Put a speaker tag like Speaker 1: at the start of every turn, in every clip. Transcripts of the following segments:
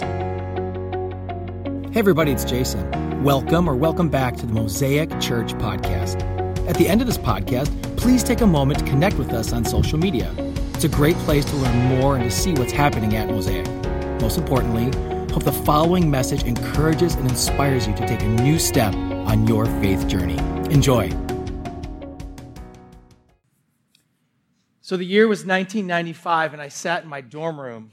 Speaker 1: Hey, everybody, it's Jason. Welcome or welcome back to the Mosaic Church Podcast. At the end of this podcast, please take a moment to connect with us on social media. It's a great place to learn more and to see what's happening at Mosaic. Most importantly, hope the following message encourages and inspires you to take a new step on your faith journey. Enjoy.
Speaker 2: So the year was 1995, and I sat in my dorm room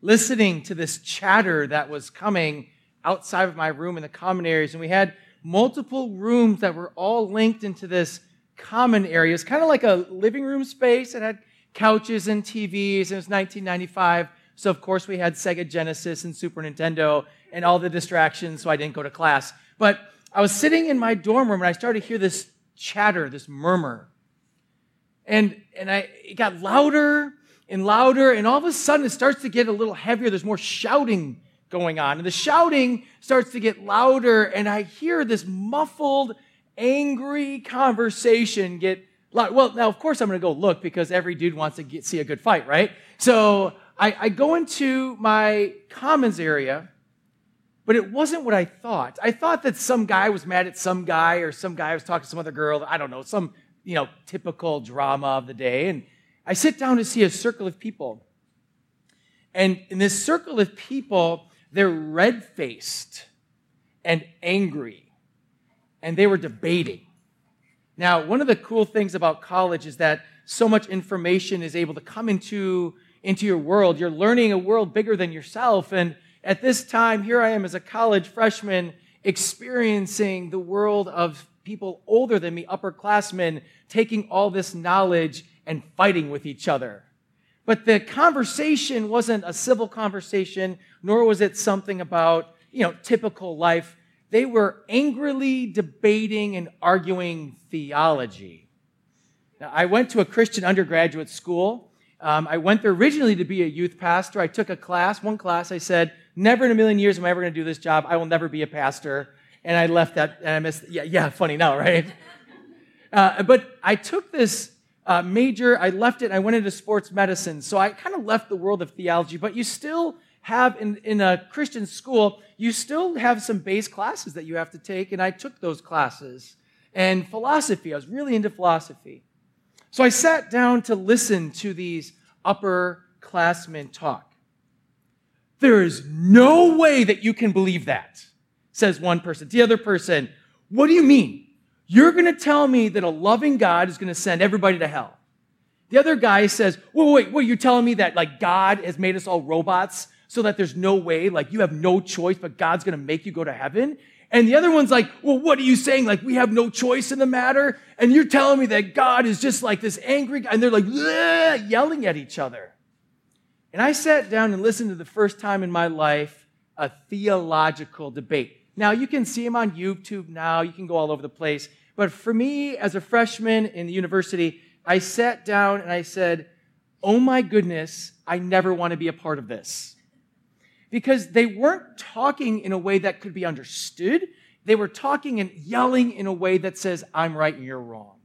Speaker 2: listening to this chatter that was coming outside of my room in the common areas. And we had multiple rooms that were all linked into this common area. It's kind of like a living room space. It had couches and TVs. It was 1995. So, of course, we had Sega Genesis and Super Nintendo and all the distractions, so I didn't go to class. But I was sitting in my dorm room and I started to hear this chatter, this murmur. And, and I, it got louder and louder, and all of a sudden it starts to get a little heavier. There's more shouting going on. And the shouting starts to get louder, and I hear this muffled, angry conversation get loud. Well, now, of course, I'm going to go look because every dude wants to get, see a good fight, right? So I, I go into my commons area, but it wasn't what I thought. I thought that some guy was mad at some guy, or some guy was talking to some other girl. I don't know, some you know typical drama of the day. And I sit down to see a circle of people. And in this circle of people, they're red faced and angry, and they were debating. Now, one of the cool things about college is that so much information is able to come into, into your world. You're learning a world bigger than yourself. And at this time, here I am as a college freshman experiencing the world of people older than me, upperclassmen, taking all this knowledge and fighting with each other. But the conversation wasn't a civil conversation, nor was it something about, you know, typical life. They were angrily debating and arguing theology. Now, I went to a Christian undergraduate school. Um, I went there originally to be a youth pastor. I took a class, one class. I said, never in a million years am I ever going to do this job. I will never be a pastor. And I left that, and I missed, yeah, yeah, funny now, right? Uh, but I took this uh, major. I left it I went into sports medicine. So I kind of left the world of theology, but you still have in, in a Christian school, you still have some base classes that you have to take. And I took those classes. And philosophy, I was really into philosophy. So I sat down to listen to these upper classmen talk. There is no way that you can believe that, says one person. To the other person, what do you mean? You're going to tell me that a loving God is going to send everybody to hell. The other guy says, wait, wait, wait, you're telling me that like God has made us all robots so that there's no way, like you have no choice, but God's going to make you go to heaven? And the other one's like, well, what are you saying? Like we have no choice in the matter? And you're telling me that God is just like this angry guy. And they're like, yelling at each other. And I sat down and listened to the first time in my life a theological debate. Now, you can see them on YouTube now, you can go all over the place. But for me, as a freshman in the university, I sat down and I said, Oh my goodness, I never want to be a part of this. Because they weren't talking in a way that could be understood. They were talking and yelling in a way that says, I'm right and you're wrong.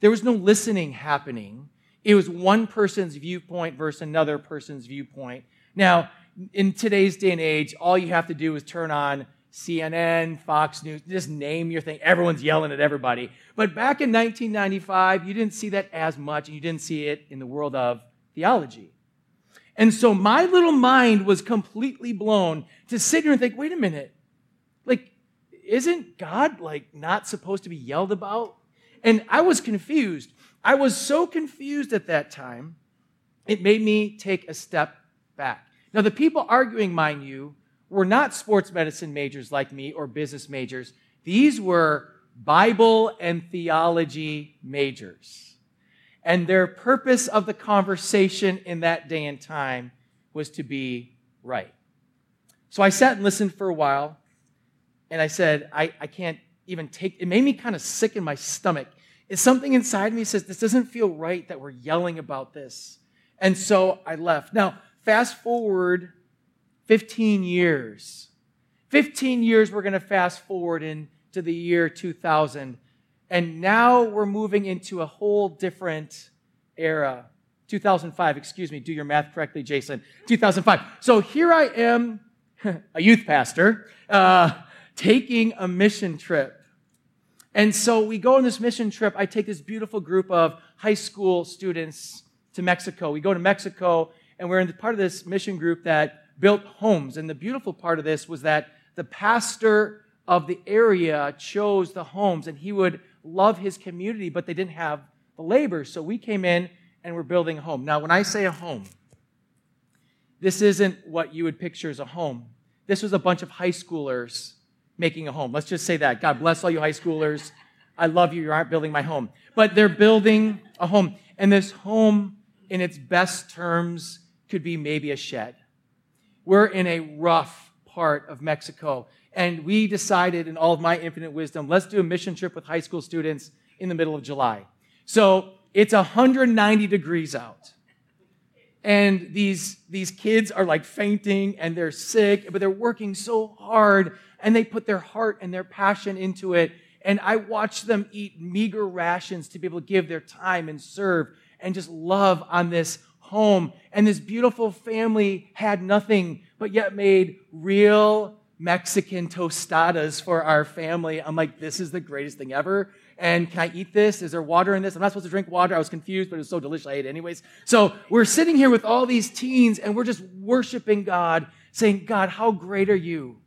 Speaker 2: There was no listening happening. It was one person's viewpoint versus another person's viewpoint. Now, in today's day and age, all you have to do is turn on CNN, Fox News, just name your thing. Everyone's yelling at everybody. But back in 1995, you didn't see that as much, and you didn't see it in the world of theology. And so my little mind was completely blown to sit here and think, wait a minute, like, isn't God like not supposed to be yelled about? And I was confused. I was so confused at that time, it made me take a step back. Now, the people arguing, mind you, were not sports medicine majors like me or business majors. These were Bible and theology majors. And their purpose of the conversation in that day and time was to be right. So I sat and listened for a while, and I said, I, I can't even take it made me kind of sick in my stomach. It's something inside me says, This doesn't feel right that we're yelling about this. And so I left. Now, fast forward 15 years. 15 years, we're going to fast forward into the year 2000. And now we're moving into a whole different era. 2005, excuse me, do your math correctly, Jason. 2005. So here I am, a youth pastor, uh, taking a mission trip. And so we go on this mission trip. I take this beautiful group of high school students to Mexico. We go to Mexico, and we're in part of this mission group that built homes. And the beautiful part of this was that the pastor of the area chose the homes, and he would love his community, but they didn't have the labor. So we came in and we're building a home. Now, when I say a home, this isn't what you would picture as a home. This was a bunch of high schoolers making a home. Let's just say that. God bless all you high schoolers. I love you. You aren't building my home. But they're building a home. And this home, in its best terms, could be maybe a shed. We're in a rough part of Mexico. And we decided, in all of my infinite wisdom, let's do a mission trip with high school students in the middle of July. So it's 190 degrees out. And these, these kids are like fainting and they're sick, but they're working so hard and they put their heart and their passion into it. And I watch them eat meager rations to be able to give their time and serve and just love on this home. And this beautiful family had nothing, but yet made real Mexican tostadas for our family. I'm like, this is the greatest thing ever. And can I eat this? Is there water in this? I'm not supposed to drink water. I was confused, but it was so delicious. I ate it anyways. So we're sitting here with all these teens and we're just worshiping God, saying, God, how great are you?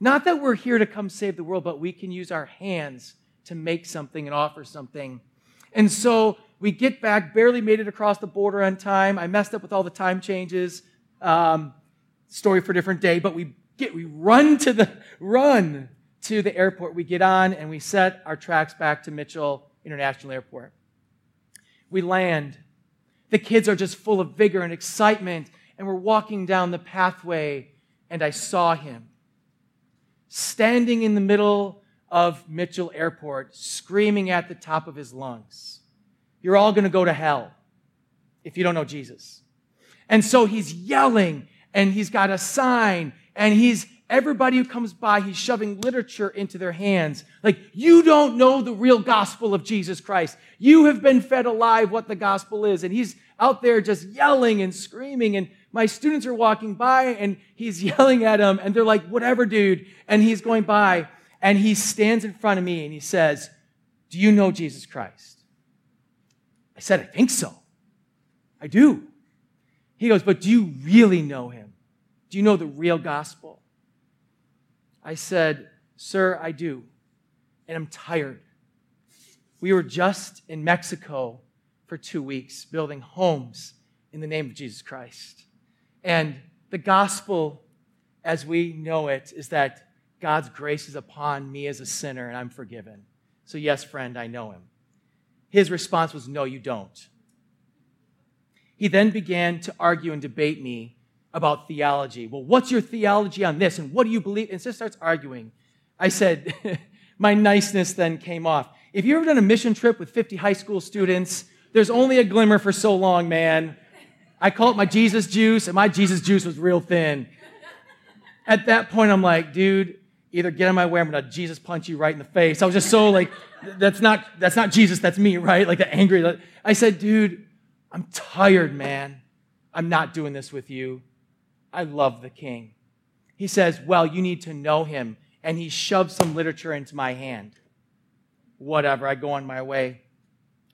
Speaker 2: Not that we're here to come save the world, but we can use our hands to make something and offer something. And so we get back, barely made it across the border on time. I messed up with all the time changes. Um, story for a different day, but we get, we run to the, run to the airport. We get on and we set our tracks back to Mitchell International Airport. We land. The kids are just full of vigor and excitement, and we're walking down the pathway, and I saw him standing in the middle of Mitchell Airport, screaming at the top of his lungs, You're all going to go to hell if you don't know Jesus. And so he's yelling, and he's got a sign, and he's everybody who comes by, he's shoving literature into their hands. Like, you don't know the real gospel of Jesus Christ. You have been fed alive what the gospel is. And he's out there just yelling and screaming. And my students are walking by and he's yelling at them and they're like, whatever, dude. And he's going by and he stands in front of me and he says, Do you know Jesus Christ? Said, I think so. I do. He goes, But do you really know him? Do you know the real gospel? I said, Sir, I do. And I'm tired. We were just in Mexico for two weeks building homes in the name of Jesus Christ. And the gospel, as we know it, is that God's grace is upon me as a sinner and I'm forgiven. So, yes, friend, I know him. His response was, No, you don't. He then began to argue and debate me about theology. Well, what's your theology on this? And what do you believe? And just starts arguing. I said, My niceness then came off. If you've ever done a mission trip with 50 high school students, there's only a glimmer for so long, man. I call it my Jesus juice, and my Jesus juice was real thin. At that point, I'm like, dude, either get on my way, I'm gonna Jesus punch you right in the face. I was just so like, that's not that's not Jesus, that's me, right? Like the angry. I said, dude, I'm tired, man. I'm not doing this with you. I love the king. He says, Well, you need to know him. And he shoves some literature into my hand. Whatever, I go on my way.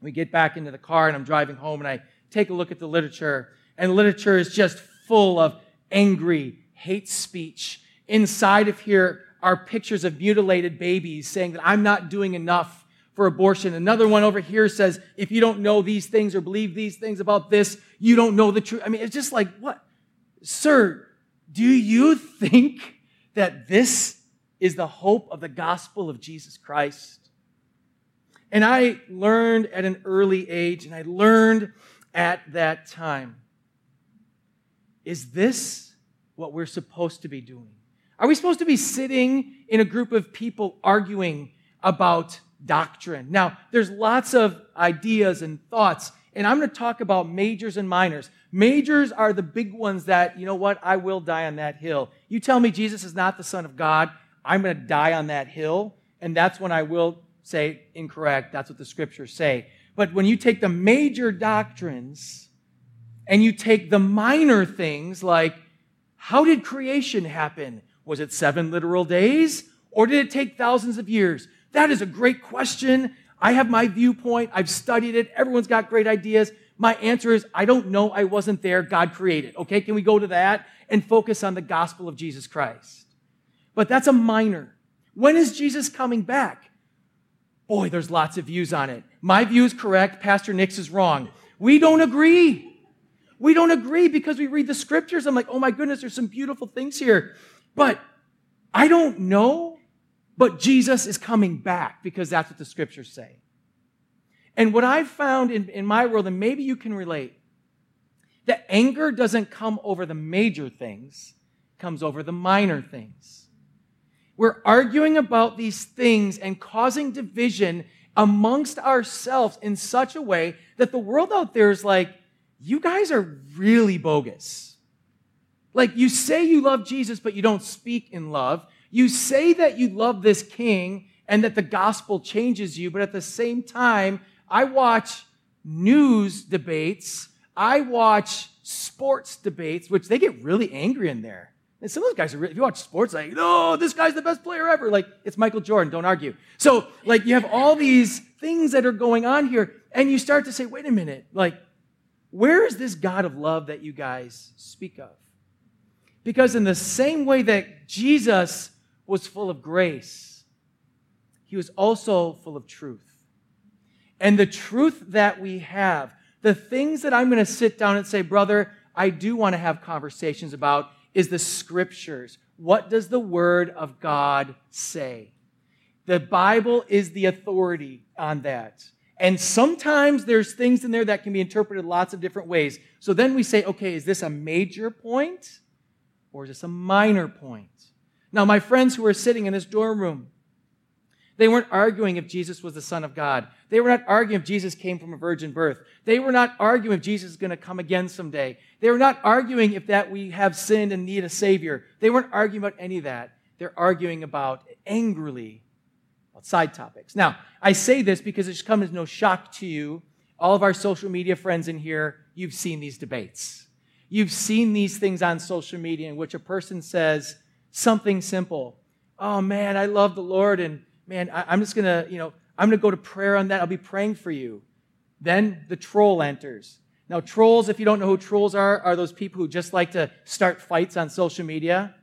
Speaker 2: We get back into the car and I'm driving home and I take a look at the literature and literature is just full of angry hate speech. Inside of here are pictures of mutilated babies saying that I'm not doing enough for abortion. Another one over here says, if you don't know these things or believe these things about this, you don't know the truth. I mean, it's just like, what? Sir, do you think that this is the hope of the gospel of Jesus Christ? And I learned at an early age, and I learned at that time is this what we're supposed to be doing? Are we supposed to be sitting in a group of people arguing about doctrine? Now, there's lots of ideas and thoughts, and I'm going to talk about majors and minors. Majors are the big ones that, you know what, I will die on that hill. You tell me Jesus is not the Son of God, I'm going to die on that hill, and that's when I will say incorrect. That's what the scriptures say. But when you take the major doctrines, and you take the minor things like how did creation happen? Was it seven literal days or did it take thousands of years? That is a great question. I have my viewpoint. I've studied it. Everyone's got great ideas. My answer is I don't know. I wasn't there. God created. Okay, can we go to that and focus on the gospel of Jesus Christ? But that's a minor. When is Jesus coming back? Boy, there's lots of views on it. My view is correct. Pastor Nick's is wrong. We don't agree. We don't agree because we read the scriptures. I'm like, oh my goodness, there's some beautiful things here. But I don't know, but Jesus is coming back because that's what the scriptures say. And what I've found in, in my world, and maybe you can relate, that anger doesn't come over the major things, comes over the minor things. We're arguing about these things and causing division amongst ourselves in such a way that the world out there is like, you guys are really bogus. Like, you say you love Jesus, but you don't speak in love. You say that you love this king and that the gospel changes you, but at the same time, I watch news debates, I watch sports debates, which they get really angry in there. And some of those guys are, if you watch sports, like, no, this guy's the best player ever. Like, it's Michael Jordan, don't argue. So, like, you have all these things that are going on here, and you start to say, wait a minute, like, where is this God of love that you guys speak of? Because, in the same way that Jesus was full of grace, he was also full of truth. And the truth that we have, the things that I'm going to sit down and say, brother, I do want to have conversations about is the scriptures. What does the word of God say? The Bible is the authority on that. And sometimes there's things in there that can be interpreted lots of different ways. So then we say, okay, is this a major point or is this a minor point? Now, my friends who are sitting in this dorm room, they weren't arguing if Jesus was the Son of God. They were not arguing if Jesus came from a virgin birth. They were not arguing if Jesus is going to come again someday. They were not arguing if that we have sinned and need a Savior. They weren't arguing about any of that. They're arguing about angrily about side topics. Now, I say this because it should come as no shock to you. All of our social media friends in here, you've seen these debates. You've seen these things on social media in which a person says something simple. Oh man, I love the Lord, and man, I, am just gonna, you know, I'm gonna go to prayer on that. I'll be praying for you. Then the troll enters. Now, trolls, if you don't know who trolls are, are those people who just like to start fights on social media.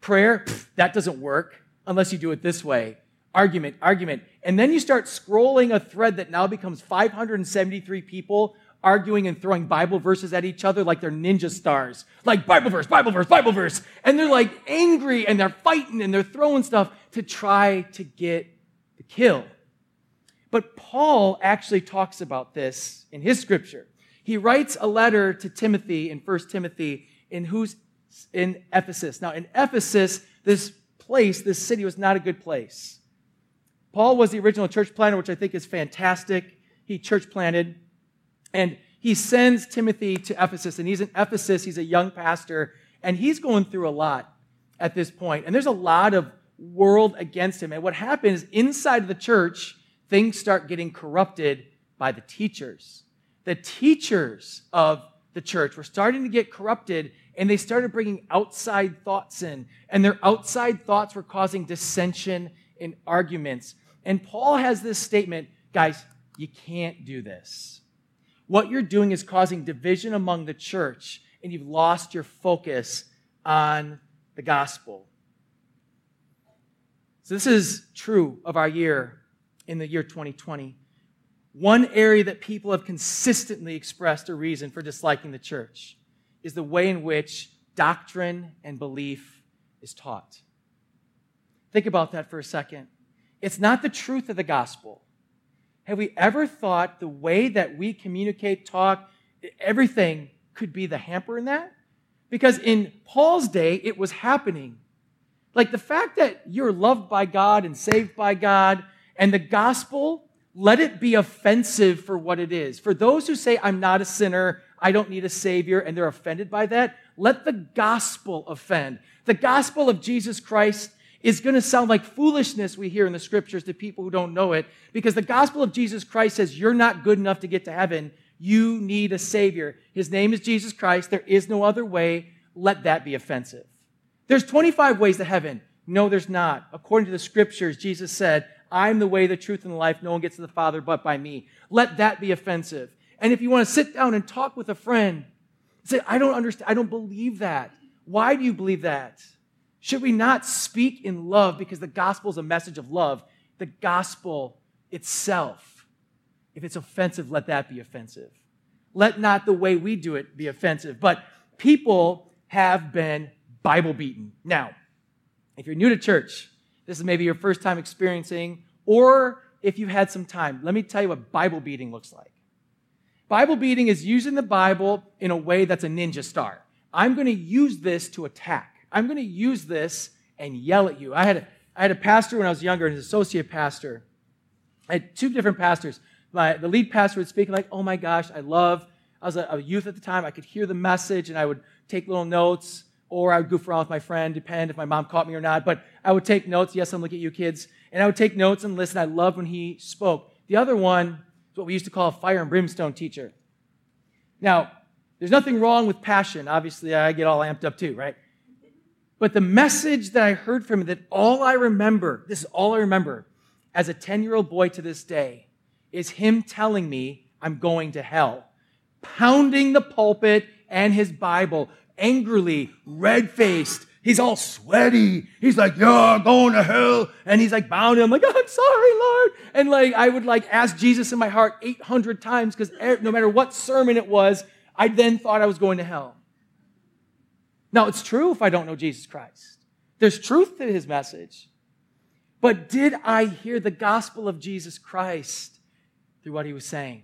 Speaker 2: Prayer, pff, that doesn't work unless you do it this way argument, argument. And then you start scrolling a thread that now becomes 573 people arguing and throwing Bible verses at each other like they're ninja stars. Like Bible verse, Bible verse, Bible verse. And they're like angry and they're fighting and they're throwing stuff to try to get the kill. But Paul actually talks about this in his scripture. He writes a letter to Timothy in 1 Timothy in who's in Ephesus. Now in Ephesus, this place, this city was not a good place. Paul was the original church planter, which I think is fantastic. He church planted. And he sends Timothy to Ephesus. And he's in Ephesus. He's a young pastor. And he's going through a lot at this point. And there's a lot of world against him. And what happens inside of the church, things start getting corrupted by the teachers. The teachers of the church were starting to get corrupted and they started bringing outside thoughts in. And their outside thoughts were causing dissension and arguments. And Paul has this statement guys, you can't do this. What you're doing is causing division among the church, and you've lost your focus on the gospel. So, this is true of our year in the year 2020. One area that people have consistently expressed a reason for disliking the church is the way in which doctrine and belief is taught. Think about that for a second. It's not the truth of the gospel. Have we ever thought the way that we communicate, talk, everything could be the hamper in that? Because in Paul's day, it was happening. Like the fact that you're loved by God and saved by God and the gospel, let it be offensive for what it is. For those who say, I'm not a sinner, I don't need a savior, and they're offended by that, let the gospel offend. The gospel of Jesus Christ is going to sound like foolishness we hear in the scriptures to people who don't know it because the gospel of Jesus Christ says you're not good enough to get to heaven. You need a Savior. His name is Jesus Christ. There is no other way. Let that be offensive. There's 25 ways to heaven. No, there's not. According to the scriptures, Jesus said, I'm the way, the truth, and the life. No one gets to the Father but by me. Let that be offensive. And if you want to sit down and talk with a friend, say, I don't understand, I don't believe that. Why do you believe that? Should we not speak in love because the gospel is a message of love? The gospel itself. If it's offensive, let that be offensive. Let not the way we do it be offensive. But people have been Bible beaten. Now, if you're new to church, this is maybe your first time experiencing, or if you've had some time, let me tell you what Bible beating looks like. Bible beating is using the Bible in a way that's a ninja star. I'm going to use this to attack. I'm going to use this and yell at you. I had a, I had a pastor when I was younger, an associate pastor. I had two different pastors. My, the lead pastor would speak like, oh my gosh, I love, I was a, a youth at the time. I could hear the message and I would take little notes or I would goof around with my friend, depend if my mom caught me or not. But I would take notes. Yes, I'm looking at you kids. And I would take notes and listen. I loved when he spoke. The other one is what we used to call a fire and brimstone teacher. Now, there's nothing wrong with passion. Obviously, I get all amped up too, right? But the message that I heard from him, that all I remember, this is all I remember as a 10 year old boy to this day, is him telling me I'm going to hell, pounding the pulpit and his Bible, angrily, red faced. He's all sweaty. He's like, "You're going to hell," and he's like bound. I'm like, "I'm sorry, Lord." And like, I would like ask Jesus in my heart 800 times because no matter what sermon it was, I then thought I was going to hell. Now, it's true if I don't know Jesus Christ. There's truth to his message. But did I hear the gospel of Jesus Christ through what he was saying?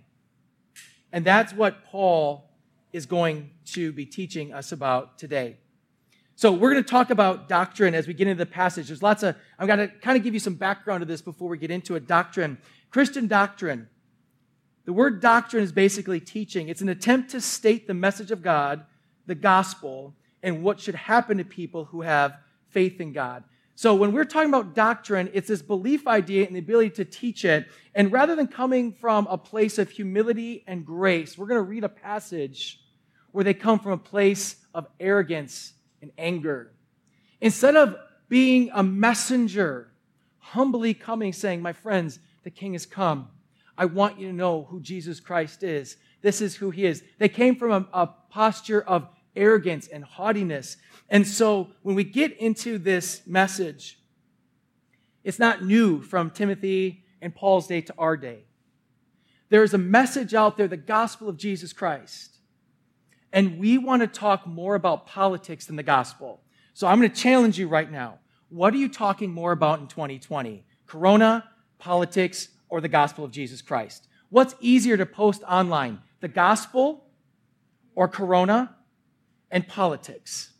Speaker 2: And that's what Paul is going to be teaching us about today. So we're going to talk about doctrine as we get into the passage. There's lots of, I've got to kind of give you some background to this before we get into it. Doctrine. Christian doctrine. The word doctrine is basically teaching. It's an attempt to state the message of God, the gospel, and what should happen to people who have faith in God. So when we're talking about doctrine, it's this belief idea and the ability to teach it. And rather than coming from a place of humility and grace, we're going to read a passage where they come from a place of arrogance and anger. Instead of being a messenger, humbly coming, saying, My friends, the king has come. I want you to know who Jesus Christ is. This is who he is. They came from a, a posture of arrogance and haughtiness. And so when we get into this message, it's not new from Timothy and Paul's day to our day. There is a message out there, the gospel of Jesus Christ. And we want to talk more about politics than the gospel. So I'm going to challenge you right now. What are you talking more about in 2020? Corona, politics, or the gospel of Jesus Christ? What's easier to post online? The gospel or Corona and politics?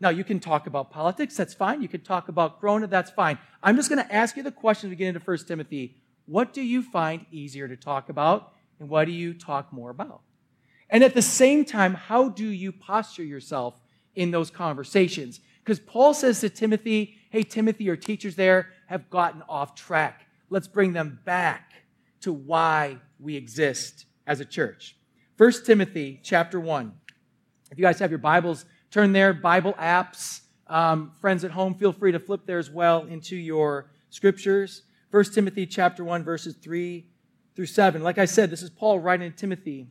Speaker 2: Now, you can talk about politics, that's fine. You can talk about Corona, that's fine. I'm just going to ask you the question as we get into 1 Timothy. What do you find easier to talk about, and what do you talk more about? And at the same time, how do you posture yourself in those conversations? Because Paul says to Timothy, hey, Timothy, your teachers there have gotten off track. Let's bring them back to why we exist as a church. 1 Timothy chapter 1. If you guys have your Bibles, turn there, Bible apps. Um, friends at home, feel free to flip there as well into your scriptures. 1 Timothy chapter 1, verses 3 through 7. Like I said, this is Paul writing to Timothy.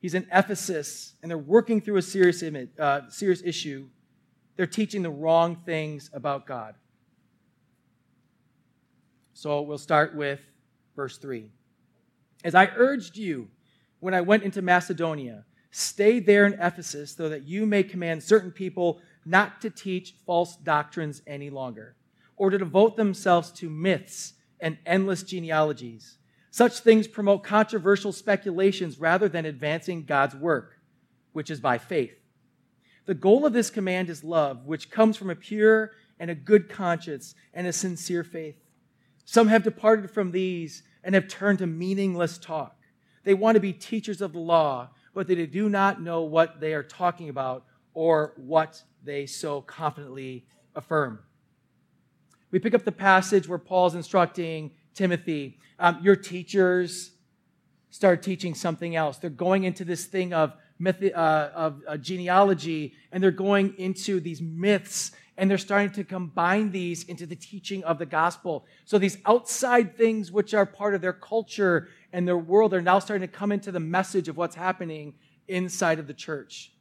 Speaker 2: He's in Ephesus, and they're working through a serious, uh, serious issue. They're teaching the wrong things about God. So we'll start with verse 3. As I urged you when I went into Macedonia, stay there in Ephesus so that you may command certain people not to teach false doctrines any longer, or to devote themselves to myths and endless genealogies such things promote controversial speculations rather than advancing God's work, which is by faith. The goal of this command is love, which comes from a pure and a good conscience and a sincere faith. Some have departed from these and have turned to meaningless talk. They want to be teachers of the law, but they do not know what they are talking about or what they so confidently affirm. We pick up the passage where Paul's instructing Timothy um, your teachers, start teaching something else. They're going into this thing of myth, uh, of uh, genealogy, and they're going into these myths, and they're starting to combine these into the teaching of the gospel. So these outside things, which are part of their culture and their world, are now starting to come into the message of what's happening inside of the church.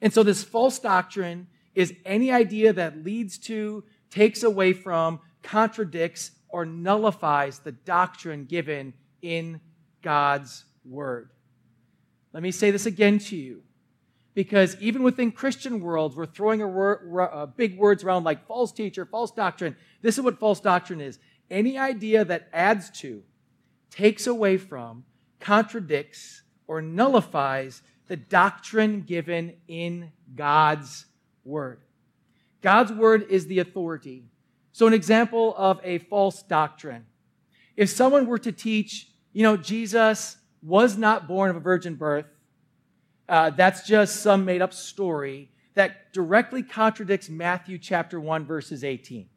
Speaker 2: And so this false doctrine is any idea that leads to, takes away from, contradicts, or nullifies the doctrine given in God's word. Let me say this again to you. Because even within Christian worlds, we're throwing word, uh, big words around like false teacher, false doctrine. This is what false doctrine is any idea that adds to, takes away from, contradicts, or nullifies the doctrine given in God's word. God's word is the authority. So, an example of a false doctrine. If someone were to teach, you know, Jesus was not born of a virgin birth, uh, that's just some made up story that directly contradicts Matthew chapter 1, verses 18.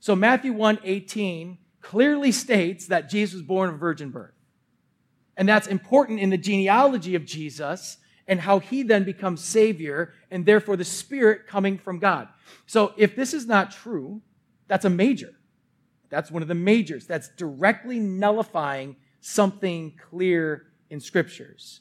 Speaker 2: So, Matthew 1 18 clearly states that Jesus was born of virgin birth. And that's important in the genealogy of Jesus and how he then becomes Savior and therefore the Spirit coming from God. So, if this is not true, that's a major. That's one of the majors. That's directly nullifying something clear in scriptures.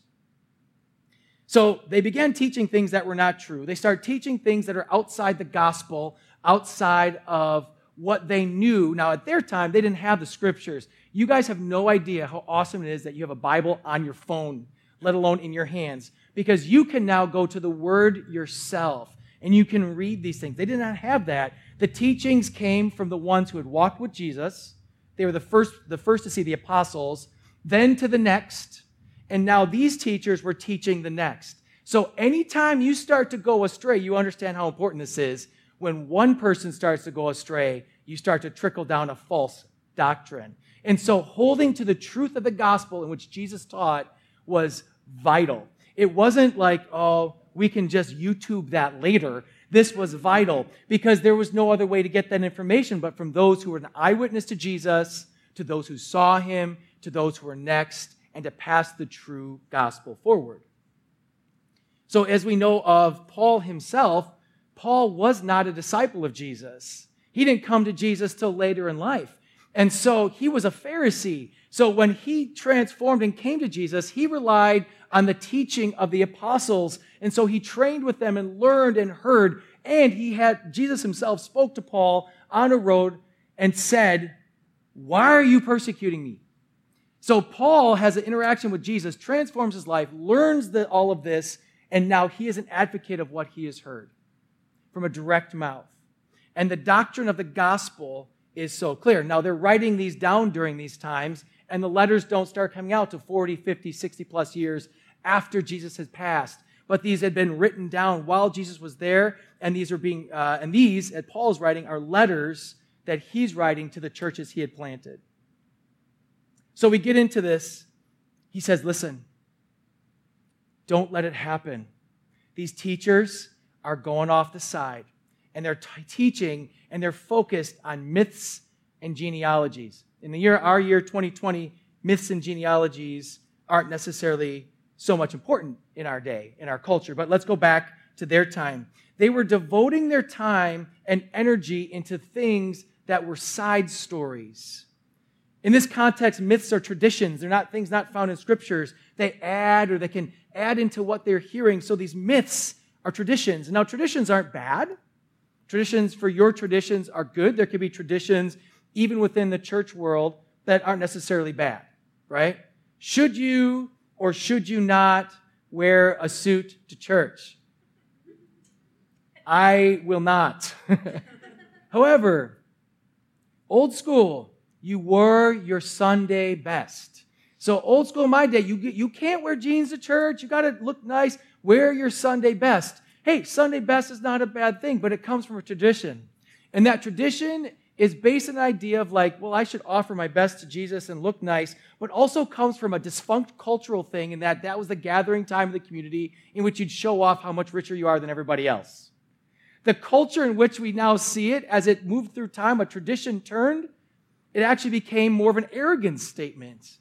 Speaker 2: So they began teaching things that were not true. They start teaching things that are outside the gospel, outside of what they knew. Now, at their time, they didn't have the scriptures. You guys have no idea how awesome it is that you have a Bible on your phone, let alone in your hands, because you can now go to the Word yourself and you can read these things. They did not have that. The teachings came from the ones who had walked with Jesus. They were the first, the first to see the apostles, then to the next, and now these teachers were teaching the next. So anytime you start to go astray, you understand how important this is. When one person starts to go astray, you start to trickle down a false doctrine. And so holding to the truth of the gospel in which Jesus taught was vital. It wasn't like, oh, we can just YouTube that later. This was vital because there was no other way to get that information but from those who were an eyewitness to Jesus, to those who saw him, to those who were next, and to pass the true gospel forward. So, as we know of Paul himself, Paul was not a disciple of Jesus. He didn't come to Jesus till later in life. And so he was a Pharisee. So when he transformed and came to Jesus, he relied on the teaching of the apostles. And so he trained with them and learned and heard. And he had, Jesus himself spoke to Paul on a road and said, Why are you persecuting me? So Paul has an interaction with Jesus, transforms his life, learns the, all of this, and now he is an advocate of what he has heard from a direct mouth. And the doctrine of the gospel is so clear. Now they're writing these down during these times, and the letters don't start coming out to 40, 50, 60 plus years after Jesus has passed. But these had been written down while Jesus was there, and these are being, uh, and these, at Paul's writing, are letters that he's writing to the churches he had planted. So we get into this. He says, Listen, don't let it happen. These teachers are going off the side and they're t- teaching and they're focused on myths and genealogies. In the year, our year 2020, myths and genealogies aren't necessarily so much important in our day, in our culture. But let's go back to their time. They were devoting their time and energy into things that were side stories in this context, myths are traditions. They're not things not found in scriptures. They add or they can add into what they're hearing. So these myths are traditions. Now, traditions aren't bad. Traditions for your traditions are good. There could be traditions even within the church world that aren't necessarily bad, right? Should you or should you not wear a suit to church? I will not. However, old school, you wore your Sunday best. So old school my day, you, you can't wear jeans to church. You got to look nice. Wear your Sunday best. Hey, Sunday best is not a bad thing, but it comes from a tradition. And that tradition is based on an idea of like, well, I should offer my best to Jesus and look nice, but also comes from a defunct cultural thing in that that was the gathering time of the community in which you'd show off how much richer you are than everybody else. The culture in which we now see it, as it moved through time, a tradition turned, it actually became more of an arrogance statement.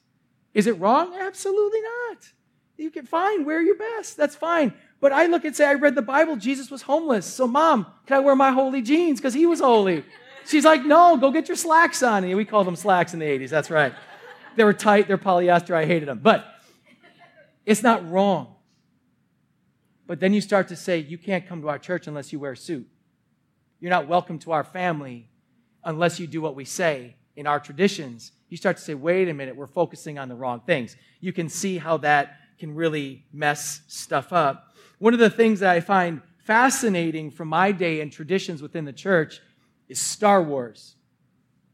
Speaker 2: Is it wrong? Absolutely not. You can fine, wear your best. That's fine. But I look and say, I read the Bible, Jesus was homeless. So, mom, can I wear my holy jeans? Because he was holy. She's like, no, go get your slacks on. And we called them slacks in the 80s. That's right. They were tight, they're polyester. I hated them. But it's not wrong. But then you start to say, you can't come to our church unless you wear a suit. You're not welcome to our family unless you do what we say in our traditions. You start to say, wait a minute, we're focusing on the wrong things. You can see how that can really mess stuff up. One of the things that I find fascinating from my day and traditions within the church is Star Wars.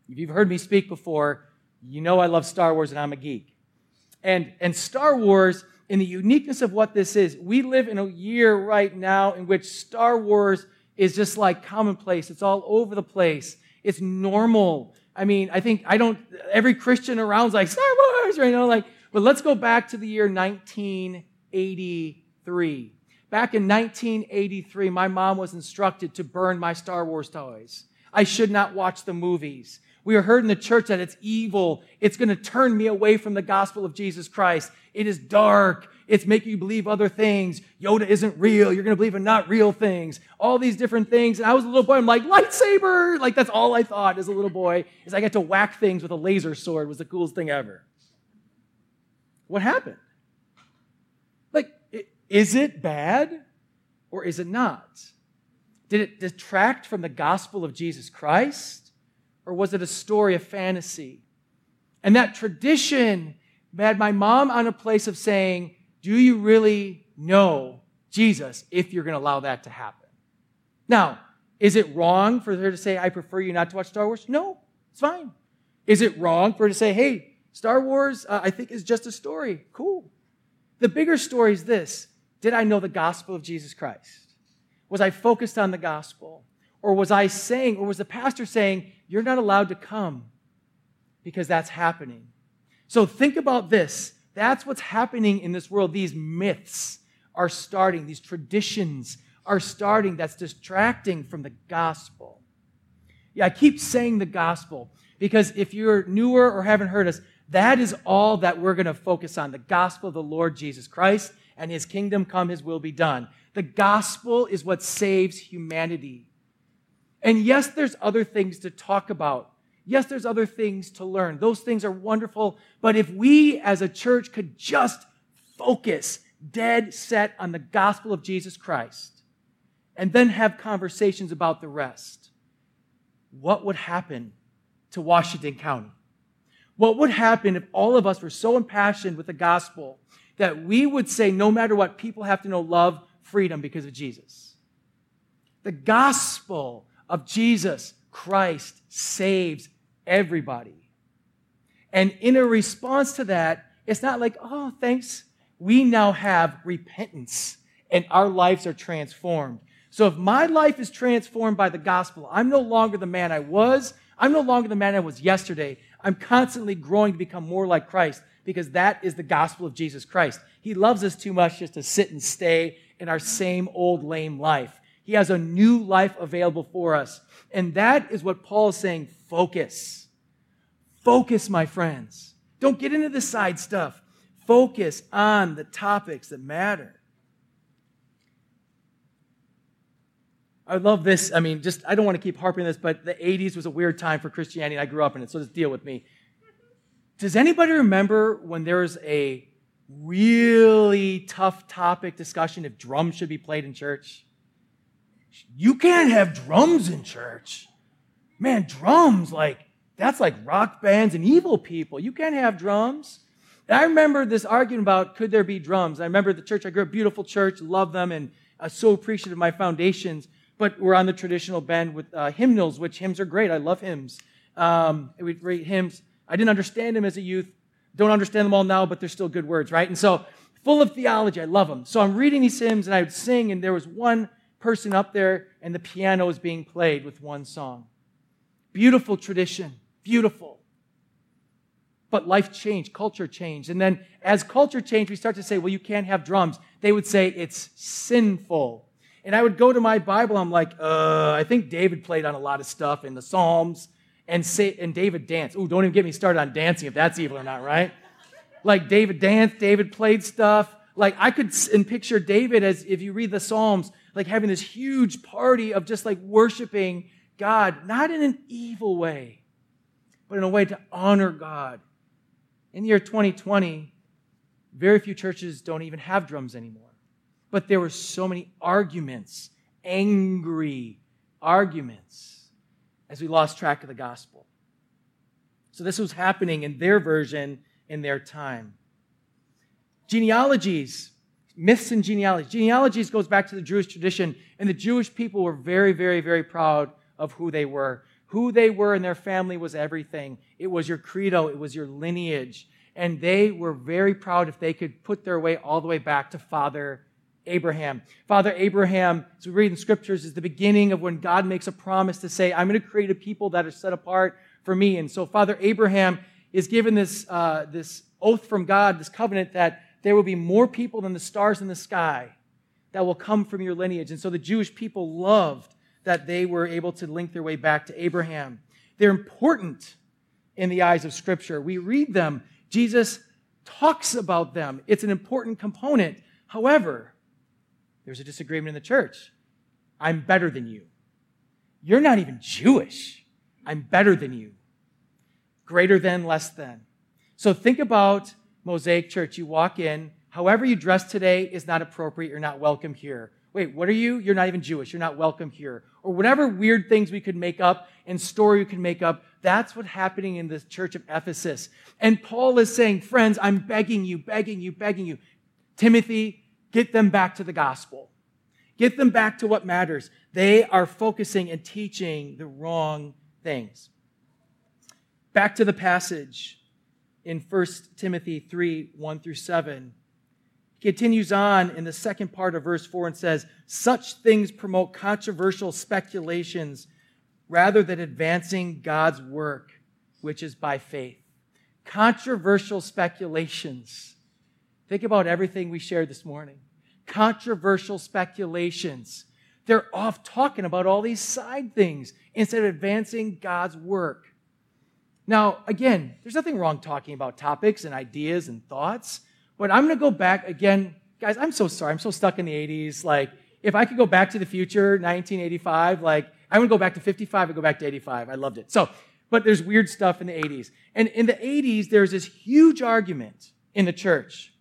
Speaker 2: If you've heard me speak before, you know I love Star Wars and I'm a geek. And, and Star Wars, in the uniqueness of what this is, we live in a year right now in which Star Wars is just like commonplace. It's all over the place. It's normal. I mean, I think I don't, every Christian around is like, Star Wars, right? You know, like, but let's go back to the year 1983. Back in 1983, my mom was instructed to burn my Star Wars toys. I should not watch the movies. We are heard in the church that it's evil. It's going to turn me away from the gospel of Jesus Christ. It is dark. It's making you believe other things. Yoda isn't real. You're going to believe in not real things. All these different things. And I was a little boy. I'm like, lightsaber. Like, that's all I thought as a little boy is I get to whack things with a laser sword was the coolest thing ever. What happened? Like, is it bad or is it not? Did it detract from the gospel of Jesus Christ? Or was it a story of fantasy? And that tradition had my mom on a place of saying, Do you really know Jesus if you're going to allow that to happen? Now, is it wrong for her to say, I prefer you not to watch Star Wars? No, it's fine. Is it wrong for her to say, Hey, Star Wars, uh, I think, is just a story? Cool. The bigger story is this Did I know the gospel of Jesus Christ? Was I focused on the gospel? Or was I saying, or was the pastor saying, you're not allowed to come because that's happening? So think about this. That's what's happening in this world. These myths are starting, these traditions are starting that's distracting from the gospel. Yeah, I keep saying the gospel because if you're newer or haven't heard us, that is all that we're going to focus on the gospel of the Lord Jesus Christ and his kingdom come, his will be done. The gospel is what saves humanity. And yes, there's other things to talk about. Yes, there's other things to learn. Those things are wonderful. But if we as a church could just focus dead set on the gospel of Jesus Christ and then have conversations about the rest, what would happen to Washington County? What would happen if all of us were so impassioned with the gospel that we would say, no matter what, people have to know love, freedom because of Jesus. The gospel of Jesus Christ saves everybody. And in a response to that, it's not like, oh, thanks. We now have repentance and our lives are transformed. So if my life is transformed by the gospel, I'm no longer the man I was. I'm no longer the man I was yesterday. I'm constantly growing to become more like Christ because that is the gospel of Jesus Christ. He loves us too much just to sit and stay in our same old lame life. He has a new life available for us. And that is what Paul is saying focus. Focus, my friends. Don't get into the side stuff. Focus on the topics that matter. I love this. I mean, just, I don't want to keep harping on this, but the 80s was a weird time for Christianity. I grew up in it, so just deal with me. Does anybody remember when there was a really tough topic discussion if drums should be played in church. You can't have drums in church. Man, drums, like, that's like rock bands and evil people. You can't have drums. And I remember this argument about could there be drums. I remember the church, I grew up, beautiful church, love them, and I was so appreciative of my foundations. But we're on the traditional bend with uh, hymnals, which hymns are great. I love hymns. Um, we read hymns. I didn't understand them as a youth. Don't understand them all now, but they're still good words, right? And so, full of theology. I love them. So I'm reading these hymns and I would sing, and there was one person up there, and the piano was being played with one song. Beautiful tradition, beautiful. But life changed, culture changed. And then as culture changed, we start to say, well, you can't have drums. They would say it's sinful. And I would go to my Bible, I'm like, uh, I think David played on a lot of stuff in the Psalms and say and David danced. Ooh, don't even get me started on dancing if that's evil or not, right? Like David danced, David played stuff. Like I could and picture David as if you read the Psalms, like having this huge party of just like worshiping God, not in an evil way, but in a way to honor God. In the year 2020, very few churches don't even have drums anymore. But there were so many arguments, angry arguments, as we lost track of the gospel. So this was happening in their version in their time. Genealogies, myths and genealogies. Genealogies goes back to the Jewish tradition, and the Jewish people were very, very, very proud of who they were. Who they were and their family was everything. It was your credo, it was your lineage. And they were very proud if they could put their way all the way back to Father Abraham. Father Abraham, as we read in scriptures, is the beginning of when God makes a promise to say, I'm going to create a people that are set apart for me. And so Father Abraham is given this, uh, this oath from God, this covenant that there will be more people than the stars in the sky that will come from your lineage. And so the Jewish people loved that they were able to link their way back to Abraham. They're important in the eyes of Scripture. We read them. Jesus talks about them. It's an important component. However, there's a disagreement in the church. I'm better than you. You're not even Jewish. I'm better than you. Greater than, less than. So think about Mosaic Church. You walk in, however you dress today is not appropriate. You're not welcome here. Wait, what are you? You're not even Jewish. You're not welcome here. Or whatever weird things we could make up and story we could make up. That's what's happening in the church of Ephesus. And Paul is saying, friends, I'm begging you, begging you, begging you. Timothy, Get them back to the gospel. Get them back to what matters. They are focusing and teaching the wrong things. Back to the passage in 1 Timothy 3 1 through 7. He continues on in the second part of verse 4 and says, Such things promote controversial speculations rather than advancing God's work, which is by faith. Controversial speculations Think about everything we shared this morning. Controversial speculations. They're off talking about all these side things instead of advancing God's work. Now, again, there's nothing wrong talking about topics and ideas and thoughts, but I'm going to go back again. Guys, I'm so sorry. I'm so stuck in the 80s. Like, if I could go back to the future, 1985, like, I would go back to 55 and go back to 85. I loved it. So, but there's weird stuff in the 80s. And in the 80s, there's this huge argument in the church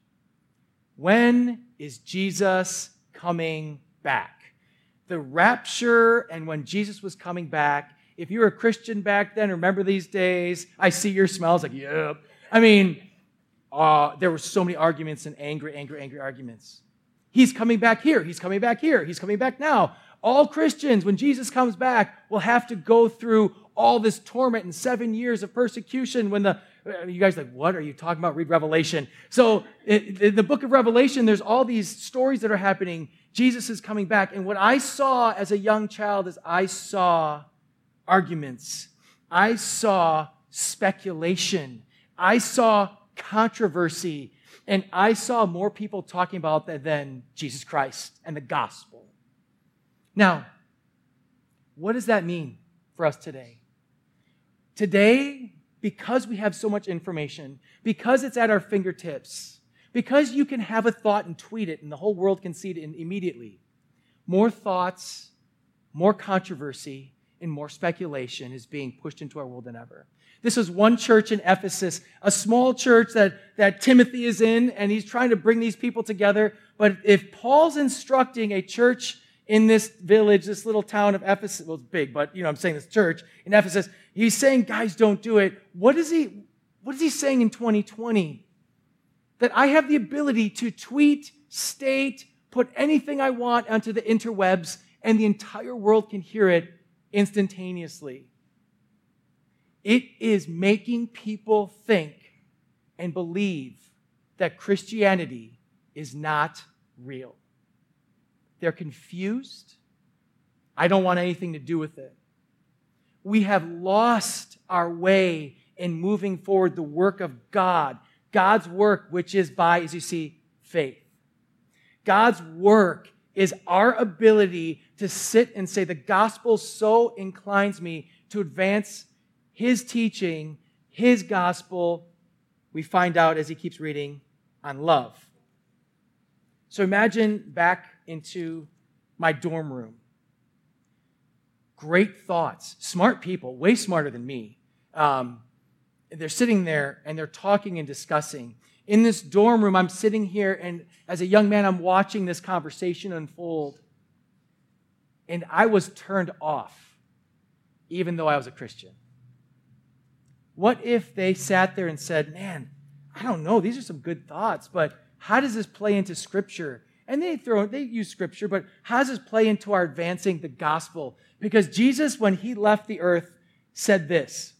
Speaker 2: when is Jesus coming back? The rapture and when Jesus was coming back. If you were a Christian back then, remember these days? I see your smiles like, yep. I mean, uh, there were so many arguments and angry, angry, angry arguments. He's coming back here. He's coming back here. He's coming back now. All Christians, when Jesus comes back, will have to go through all this torment and seven years of persecution when the you guys like, what are you talking about? Read Revelation. So in the book of Revelation, there's all these stories that are happening. Jesus is coming back. And what I saw as a young child is I saw arguments. I saw speculation. I saw controversy. And I saw more people talking about that than Jesus Christ and the gospel. Now, what does that mean for us today? Today, because we have so much information, because it's at our fingertips, because you can have a thought and tweet it and the whole world can see it immediately, more thoughts, more controversy, and more speculation is being pushed into our world than ever. This is one church in Ephesus, a small church that, that Timothy is in, and he's trying to bring these people together. But if Paul's instructing a church in this village, this little town of Ephesus. Well, it's big, but you know, I'm saying this church in Ephesus. He's saying, guys, don't do it. What is he, what is he saying in 2020? That I have the ability to tweet, state, put anything I want onto the interwebs, and the entire world can hear it instantaneously. It is making people think and believe that Christianity is not real. They're confused. I don't want anything to do with it. We have lost our way in moving forward the work of God, God's work, which is by, as you see, faith. God's work is our ability to sit and say, the gospel so inclines me to advance his teaching, his gospel. we find out as he keeps reading on love. So imagine back into my dorm room. Great thoughts, smart people, way smarter than me. Um, they're sitting there and they're talking and discussing. In this dorm room, I'm sitting here, and as a young man, I'm watching this conversation unfold. And I was turned off, even though I was a Christian. What if they sat there and said, Man, I don't know, these are some good thoughts, but how does this play into Scripture? And they throw, they use Scripture, but how does this play into our advancing the gospel? Because Jesus, when he left the earth, said this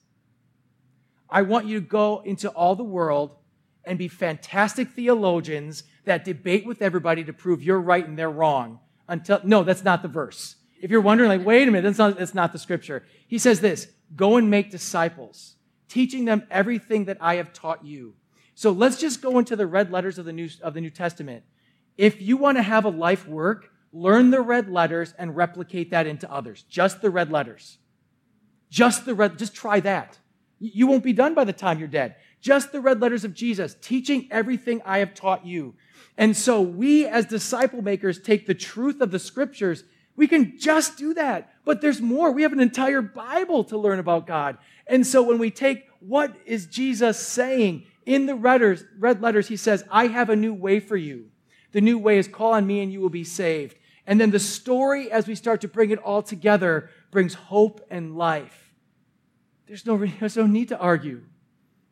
Speaker 2: I want you to go into all the world and be fantastic theologians that debate with everybody to prove you're right and they're wrong. Until no, that's not the verse. If you're wondering, like, wait a minute, that's not, that's not the scripture. He says this: go and make disciples, teaching them everything that I have taught you. So let's just go into the red letters of the New, of the New Testament. If you want to have a life work, learn the red letters and replicate that into others. Just the red letters. Just the red, just try that. You won't be done by the time you're dead. Just the red letters of Jesus, teaching everything I have taught you. And so we as disciple makers take the truth of the scriptures. We can just do that. But there's more. We have an entire Bible to learn about God. And so when we take what is Jesus saying in the red letters, he says, I have a new way for you. The new way is call on me and you will be saved. And then the story, as we start to bring it all together, brings hope and life. There's no, there's no need to argue.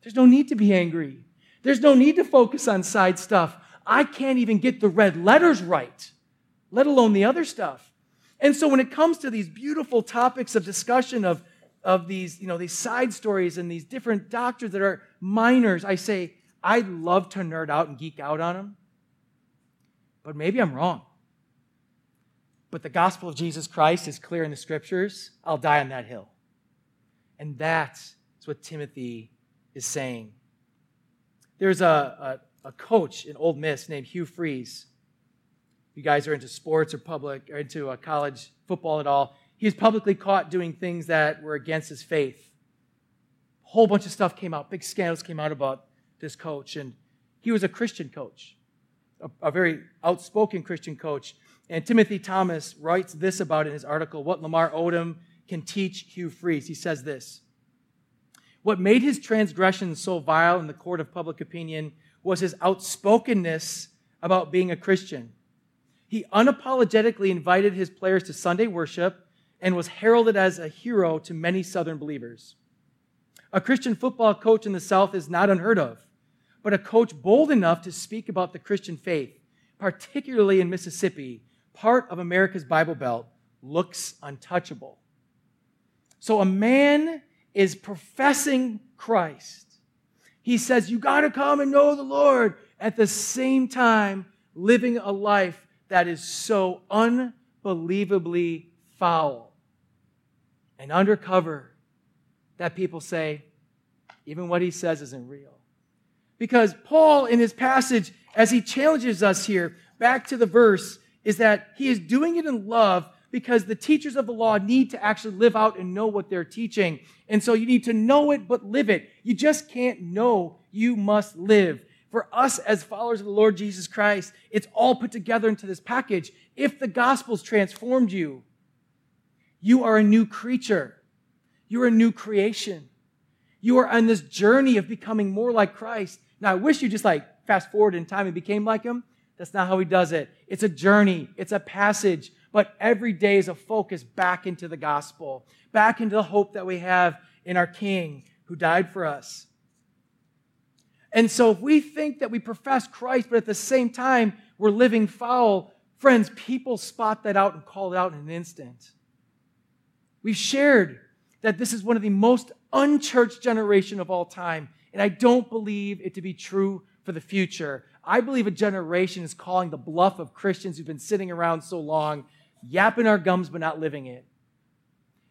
Speaker 2: There's no need to be angry. There's no need to focus on side stuff. I can't even get the red letters right, let alone the other stuff. And so when it comes to these beautiful topics of discussion of, of these, you know, these side stories and these different doctrines that are minors, I say, I'd love to nerd out and geek out on them. But maybe I'm wrong. But the gospel of Jesus Christ is clear in the scriptures. I'll die on that hill. And that's what Timothy is saying. There's a, a, a coach in Ole Miss named Hugh Freeze. You guys are into sports or public or into a college football at all. He was publicly caught doing things that were against his faith. A whole bunch of stuff came out, big scandals came out about this coach. And he was a Christian coach, a, a very outspoken Christian coach. And Timothy Thomas writes this about in his article, What Lamar Odom can teach Hugh Freeze. He says this What made his transgressions so vile in the court of public opinion was his outspokenness about being a Christian. He unapologetically invited his players to Sunday worship and was heralded as a hero to many Southern believers. A Christian football coach in the South is not unheard of, but a coach bold enough to speak about the Christian faith, particularly in Mississippi, part of America's Bible Belt, looks untouchable. So a man is professing Christ. He says, You got to come and know the Lord. At the same time, living a life that is so unbelievably foul and undercover that people say, even what he says isn't real. Because Paul, in his passage, as he challenges us here, back to the verse, is that he is doing it in love because the teachers of the law need to actually live out and know what they're teaching. And so you need to know it, but live it. You just can't know, you must live. For us as followers of the Lord Jesus Christ, it's all put together into this package. If the gospel's transformed you, you are a new creature. You're a new creation. You are on this journey of becoming more like Christ. Now, I wish you just like fast forward in time and became like him. That's not how he does it. It's a journey. It's a passage but every day is a focus back into the gospel, back into the hope that we have in our King who died for us. And so if we think that we profess Christ, but at the same time we're living foul, friends, people spot that out and call it out in an instant. We've shared that this is one of the most unchurched generation of all time, and I don't believe it to be true for the future. I believe a generation is calling the bluff of Christians who've been sitting around so long yapping our gums but not living it.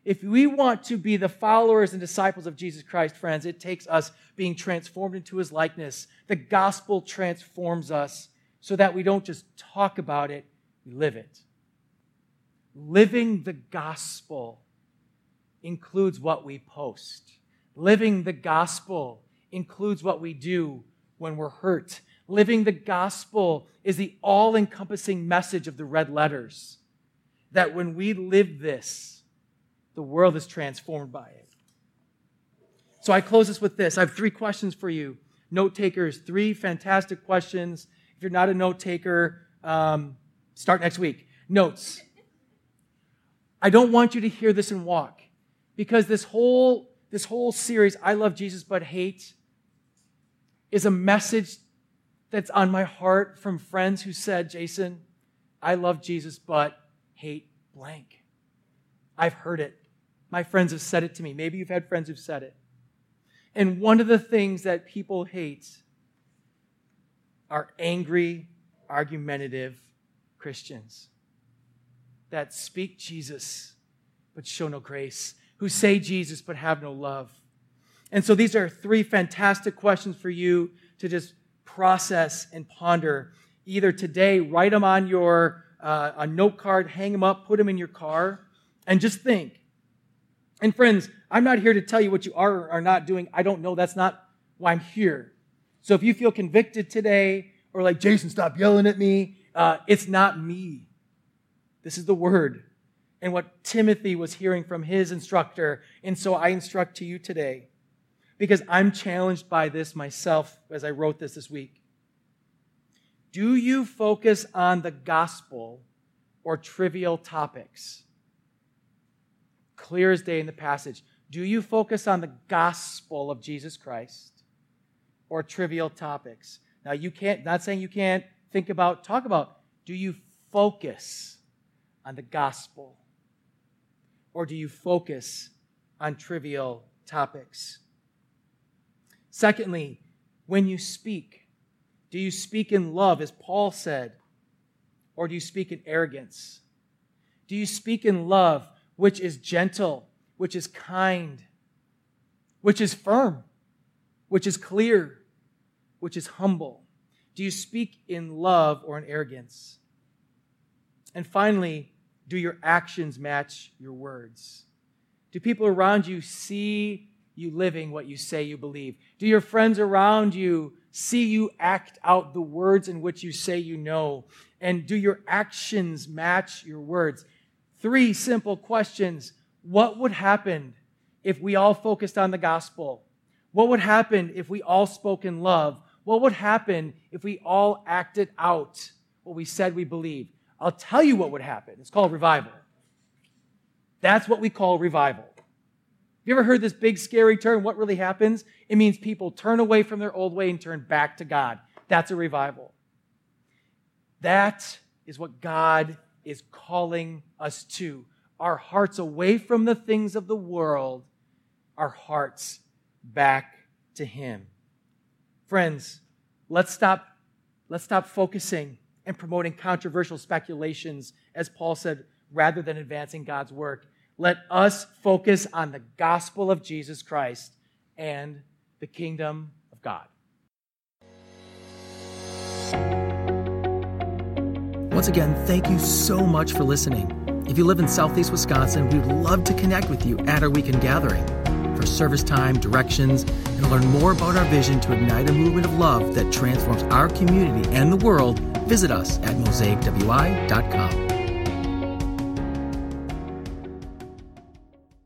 Speaker 2: If we want to be the followers and disciples of Jesus Christ, friends, it takes us being transformed into his likeness. The gospel transforms us so that we don't just talk about it, we live it. Living the gospel includes what we post. Living the gospel includes what we do when we're hurt. Living the gospel is the all encompassing message of the red letters that when we live this, the world is transformed by it. So I close this with this. I have three questions for you. Note takers, three fantastic questions. If you're not a note taker, um, start next week. Notes. I don't want you to hear this and walk because this whole this whole series, I love Jesus but hate, is a message that's on my heart from friends who said, Jason, I love Jesus but hate blank. I've heard it. My friends have said it to me. Maybe you've had friends who've said it. And one of the things that people hate are angry, argumentative Christians that speak Jesus but show no grace, who say Jesus but have no love. And so these are three fantastic questions for you to just process and ponder. Either today, write them on your uh, a note card, hang them up, put them in your car, and just think. And friends, I'm not here to tell you what you are or are not doing. I don't know. That's not why I'm here. So if you feel convicted today, or like Jason, stop yelling at me, uh, it's not me. This is the word and what Timothy was hearing from his instructor. And so I instruct to you today because I'm challenged by this myself as I wrote this this week. Do you focus on the gospel or trivial topics? Clear as day in the passage. Do you focus on the gospel of Jesus Christ or trivial topics? Now, you can't, not saying you can't think about, talk about, do you focus on the gospel or do you focus on trivial topics? Secondly, when you speak, do you speak in love, as Paul said, or do you speak in arrogance? Do you speak in love, which is gentle, which is kind, which is firm, which is clear, which is humble? Do you speak in love or in arrogance? And finally, do your actions match your words? Do people around you see you living what you say you believe? Do your friends around you see you act out the words in which you say you know? And do your actions match your words? Three simple questions. What would happen if we all focused on the gospel? What would happen if we all spoke in love? What would happen if we all acted out what we said we believe? I'll tell you what would happen. It's called revival. That's what we call revival. You ever heard this big scary term? What really happens? It means people turn away from their old way and turn back to God. That's a revival. That is what God is calling us to. Our hearts away from the things of the world, our hearts back to Him. Friends, let's stop, let's stop focusing and promoting controversial speculations, as Paul said, rather than advancing God's work. Let us focus on the gospel of Jesus Christ and the kingdom of God.
Speaker 1: Once again, thank you so much for listening. If you live in Southeast Wisconsin, we'd love to connect with you at our weekend gathering for service time, directions, and learn more about our vision to ignite a movement of love that transforms our community and the world, visit us at mosaicwi.com.